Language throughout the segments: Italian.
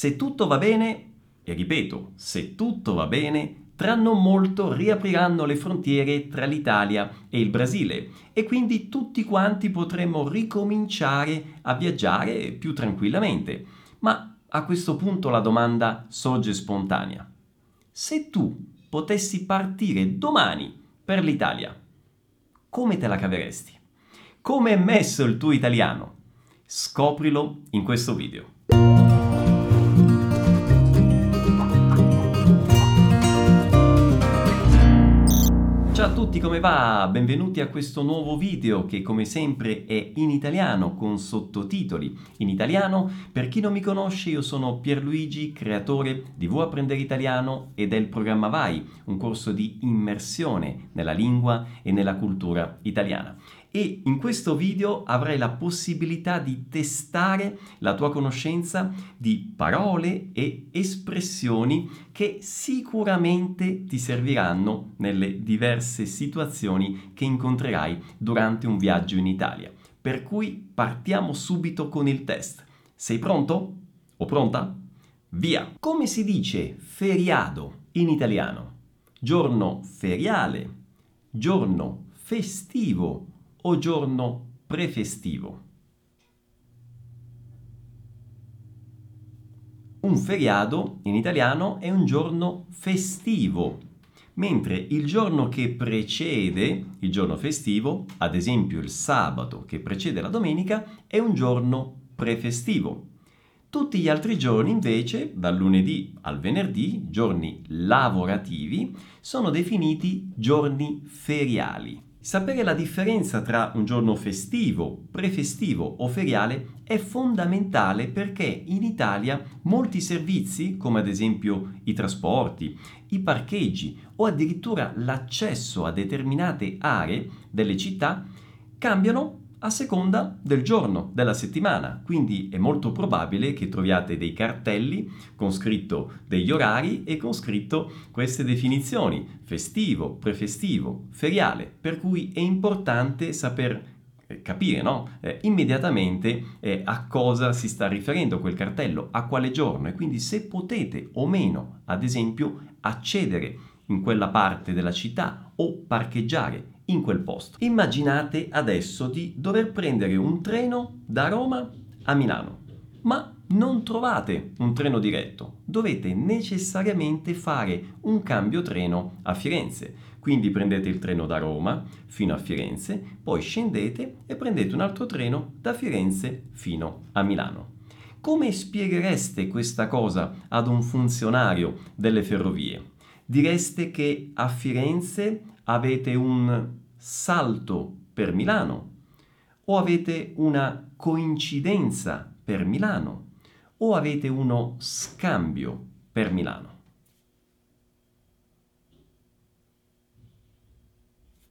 Se tutto va bene, e ripeto, se tutto va bene, tra non molto riapriranno le frontiere tra l'Italia e il Brasile e quindi tutti quanti potremmo ricominciare a viaggiare più tranquillamente. Ma a questo punto la domanda sorge spontanea. Se tu potessi partire domani per l'Italia, come te la caveresti? Come è messo il tuo italiano? Scoprilo in questo video. Ciao a tutti, come va? Benvenuti a questo nuovo video che come sempre è in italiano con sottotitoli in italiano. Per chi non mi conosce, io sono Pierluigi, creatore di Vuoi apprendere italiano e del programma Vai, un corso di immersione nella lingua e nella cultura italiana e in questo video avrai la possibilità di testare la tua conoscenza di parole e espressioni che sicuramente ti serviranno nelle diverse situazioni che incontrerai durante un viaggio in Italia. Per cui partiamo subito con il test. Sei pronto? O pronta? Via! Come si dice feriado in italiano? Giorno feriale, giorno festivo o giorno prefestivo. Un feriado in italiano è un giorno festivo, mentre il giorno che precede il giorno festivo, ad esempio il sabato che precede la domenica, è un giorno prefestivo. Tutti gli altri giorni invece, dal lunedì al venerdì, giorni lavorativi, sono definiti giorni feriali. Sapere la differenza tra un giorno festivo, prefestivo o feriale è fondamentale perché in Italia molti servizi, come ad esempio i trasporti, i parcheggi o addirittura l'accesso a determinate aree delle città, cambiano a seconda del giorno, della settimana. Quindi è molto probabile che troviate dei cartelli con scritto degli orari e con scritto queste definizioni, festivo, prefestivo, feriale, per cui è importante saper eh, capire no? eh, immediatamente eh, a cosa si sta riferendo quel cartello, a quale giorno e quindi se potete o meno, ad esempio, accedere in quella parte della città o parcheggiare in quel posto. Immaginate adesso di dover prendere un treno da Roma a Milano, ma non trovate un treno diretto, dovete necessariamente fare un cambio treno a Firenze. Quindi prendete il treno da Roma fino a Firenze, poi scendete e prendete un altro treno da Firenze fino a Milano. Come spieghereste questa cosa ad un funzionario delle ferrovie? Direste che a Firenze avete un salto per Milano o avete una coincidenza per Milano o avete uno scambio per Milano.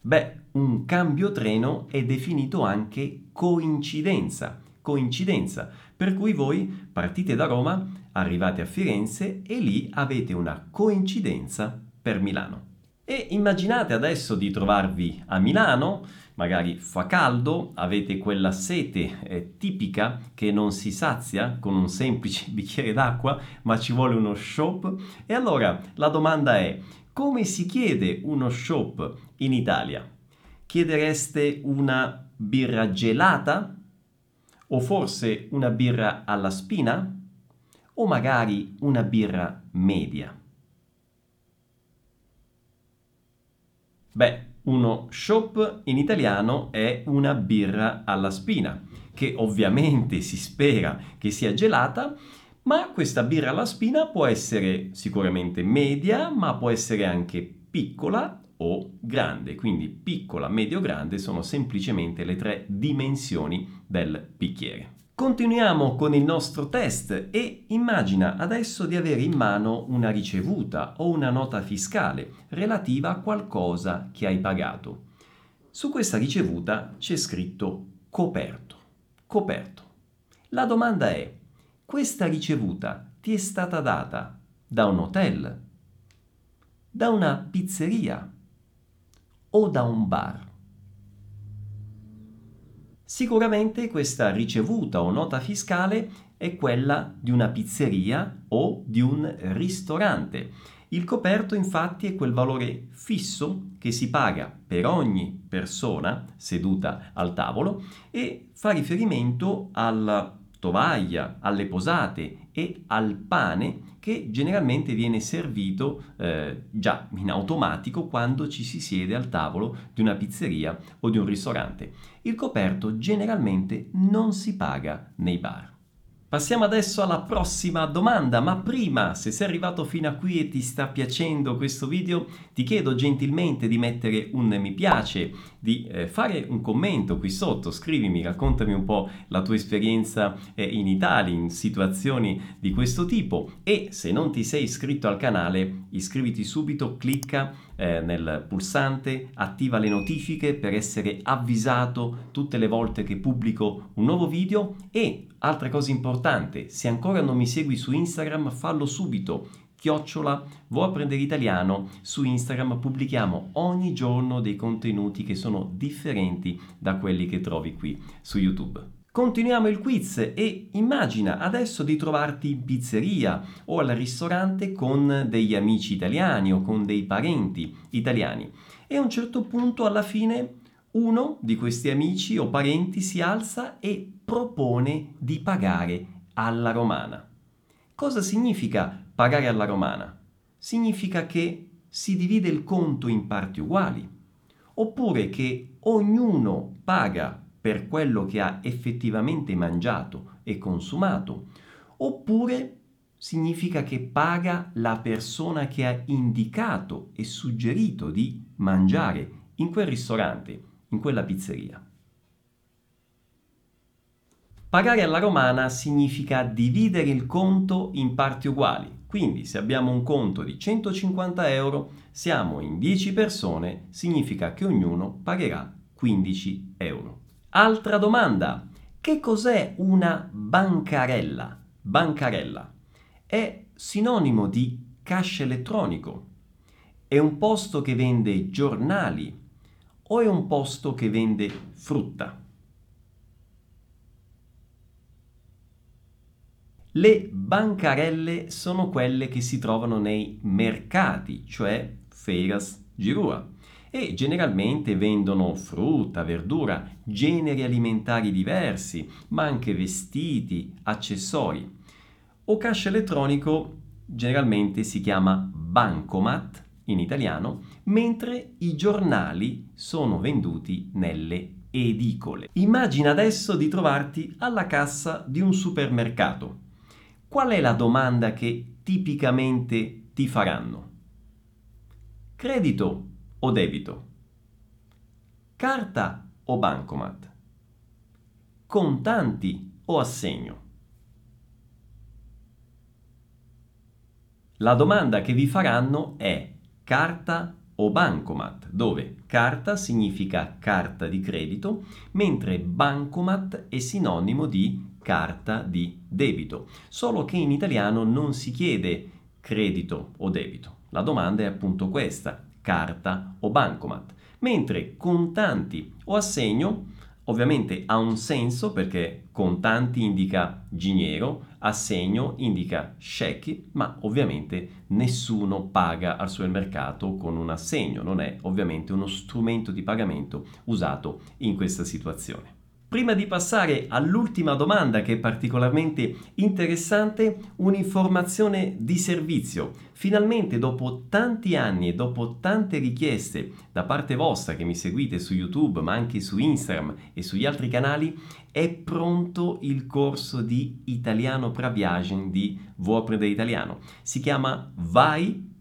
Beh, un cambio treno è definito anche coincidenza, coincidenza, per cui voi partite da Roma, arrivate a Firenze e lì avete una coincidenza per Milano. E immaginate adesso di trovarvi a Milano, magari fa caldo, avete quella sete eh, tipica che non si sazia con un semplice bicchiere d'acqua, ma ci vuole uno shop. E allora la domanda è, come si chiede uno shop in Italia? Chiedereste una birra gelata? O forse una birra alla spina? O magari una birra media? Beh, uno shop in italiano è una birra alla spina, che ovviamente si spera che sia gelata, ma questa birra alla spina può essere sicuramente media, ma può essere anche piccola o grande. Quindi piccola, medio, grande sono semplicemente le tre dimensioni del bicchiere. Continuiamo con il nostro test e immagina adesso di avere in mano una ricevuta o una nota fiscale relativa a qualcosa che hai pagato. Su questa ricevuta c'è scritto coperto. Coperto. La domanda è, questa ricevuta ti è stata data da un hotel, da una pizzeria o da un bar? Sicuramente questa ricevuta o nota fiscale è quella di una pizzeria o di un ristorante. Il coperto infatti è quel valore fisso che si paga per ogni persona seduta al tavolo e fa riferimento alla tovaglia, alle posate e al pane che generalmente viene servito eh, già in automatico quando ci si siede al tavolo di una pizzeria o di un ristorante. Il coperto generalmente non si paga nei bar. Passiamo adesso alla prossima domanda, ma prima, se sei arrivato fino a qui e ti sta piacendo questo video, ti chiedo gentilmente di mettere un mi piace, di eh, fare un commento qui sotto, scrivimi, raccontami un po' la tua esperienza eh, in Italia, in situazioni di questo tipo. E se non ti sei iscritto al canale, iscriviti subito, clicca eh, nel pulsante, attiva le notifiche per essere avvisato tutte le volte che pubblico un nuovo video e altra cosa importante, se ancora non mi segui su Instagram fallo subito. Chiocciola vuoi apprendere italiano? Su Instagram pubblichiamo ogni giorno dei contenuti che sono differenti da quelli che trovi qui su YouTube. Continuiamo il quiz e immagina adesso di trovarti in pizzeria o al ristorante con degli amici italiani o con dei parenti italiani. E a un certo punto alla fine uno di questi amici o parenti si alza e propone di pagare alla romana. Cosa significa pagare alla romana? Significa che si divide il conto in parti uguali, oppure che ognuno paga per quello che ha effettivamente mangiato e consumato, oppure significa che paga la persona che ha indicato e suggerito di mangiare in quel ristorante, in quella pizzeria. Pagare alla romana significa dividere il conto in parti uguali. Quindi se abbiamo un conto di 150 euro, siamo in 10 persone, significa che ognuno pagherà 15 euro. Altra domanda. Che cos'è una bancarella? Bancarella è sinonimo di cash elettronico. È un posto che vende giornali o è un posto che vende frutta? Le bancarelle sono quelle che si trovano nei mercati, cioè feiras girua e generalmente vendono frutta, verdura, generi alimentari diversi, ma anche vestiti, accessori. O cash elettronico generalmente si chiama bancomat in italiano, mentre i giornali sono venduti nelle edicole. Immagina adesso di trovarti alla cassa di un supermercato. Qual è la domanda che tipicamente ti faranno? Credito o debito? Carta o bancomat? Contanti o assegno? La domanda che vi faranno è carta o bancomat, dove carta significa carta di credito, mentre bancomat è sinonimo di carta di debito, solo che in italiano non si chiede credito o debito. La domanda è appunto questa, carta o bancomat, mentre contanti o assegno ovviamente ha un senso perché contanti indica giniero, assegno indica cheque, ma ovviamente nessuno paga al supermercato con un assegno, non è ovviamente uno strumento di pagamento usato in questa situazione. Prima di passare all'ultima domanda che è particolarmente interessante, un'informazione di servizio. Finalmente dopo tanti anni e dopo tante richieste da parte vostra che mi seguite su YouTube ma anche su Instagram e sugli altri canali, è pronto il corso di Italiano Praviagen di Vuoi italiano. Si chiama Vai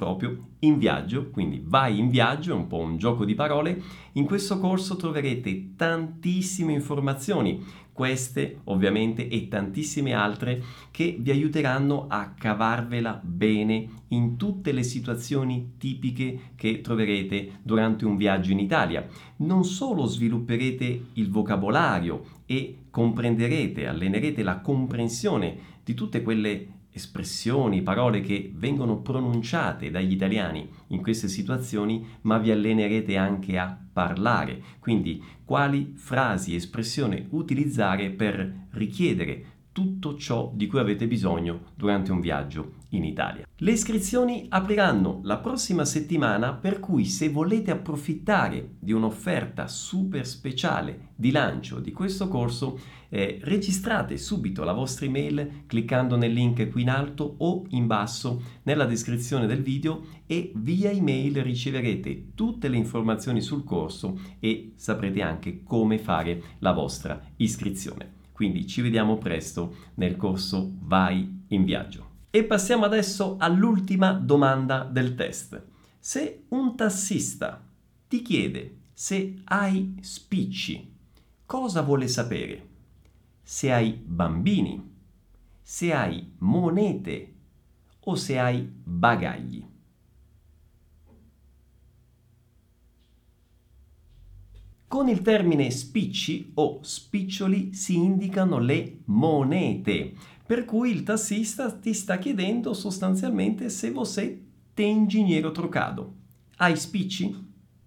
proprio in viaggio, quindi vai in viaggio, è un po' un gioco di parole. In questo corso troverete tantissime informazioni, queste ovviamente e tantissime altre che vi aiuteranno a cavarvela bene in tutte le situazioni tipiche che troverete durante un viaggio in Italia. Non solo svilupperete il vocabolario e comprenderete, allenerete la comprensione di tutte quelle espressioni, parole che vengono pronunciate dagli italiani in queste situazioni, ma vi allenerete anche a parlare. Quindi quali frasi, espressioni utilizzare per richiedere tutto ciò di cui avete bisogno durante un viaggio in Italia. Le iscrizioni apriranno la prossima settimana per cui se volete approfittare di un'offerta super speciale di lancio di questo corso eh, registrate subito la vostra email cliccando nel link qui in alto o in basso nella descrizione del video e via email riceverete tutte le informazioni sul corso e saprete anche come fare la vostra iscrizione. Quindi ci vediamo presto nel corso Vai in viaggio. E passiamo adesso all'ultima domanda del test. Se un tassista ti chiede se hai spicci, cosa vuole sapere? Se hai bambini, se hai monete o se hai bagagli. Con il termine spicci o spiccioli si indicano le monete, per cui il tassista ti sta chiedendo sostanzialmente se você tem dinheiro trocado. Hai spicci?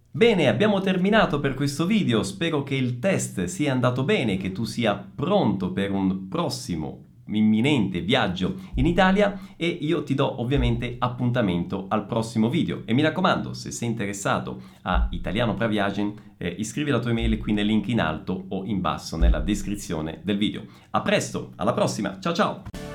Bene, abbiamo terminato per questo video, spero che il test sia andato bene, che tu sia pronto per un prossimo imminente viaggio in Italia e io ti do ovviamente appuntamento al prossimo video e mi raccomando se sei interessato a Italiano Praviagen eh, iscrivi la tua email qui nel link in alto o in basso nella descrizione del video. A presto, alla prossima, ciao ciao!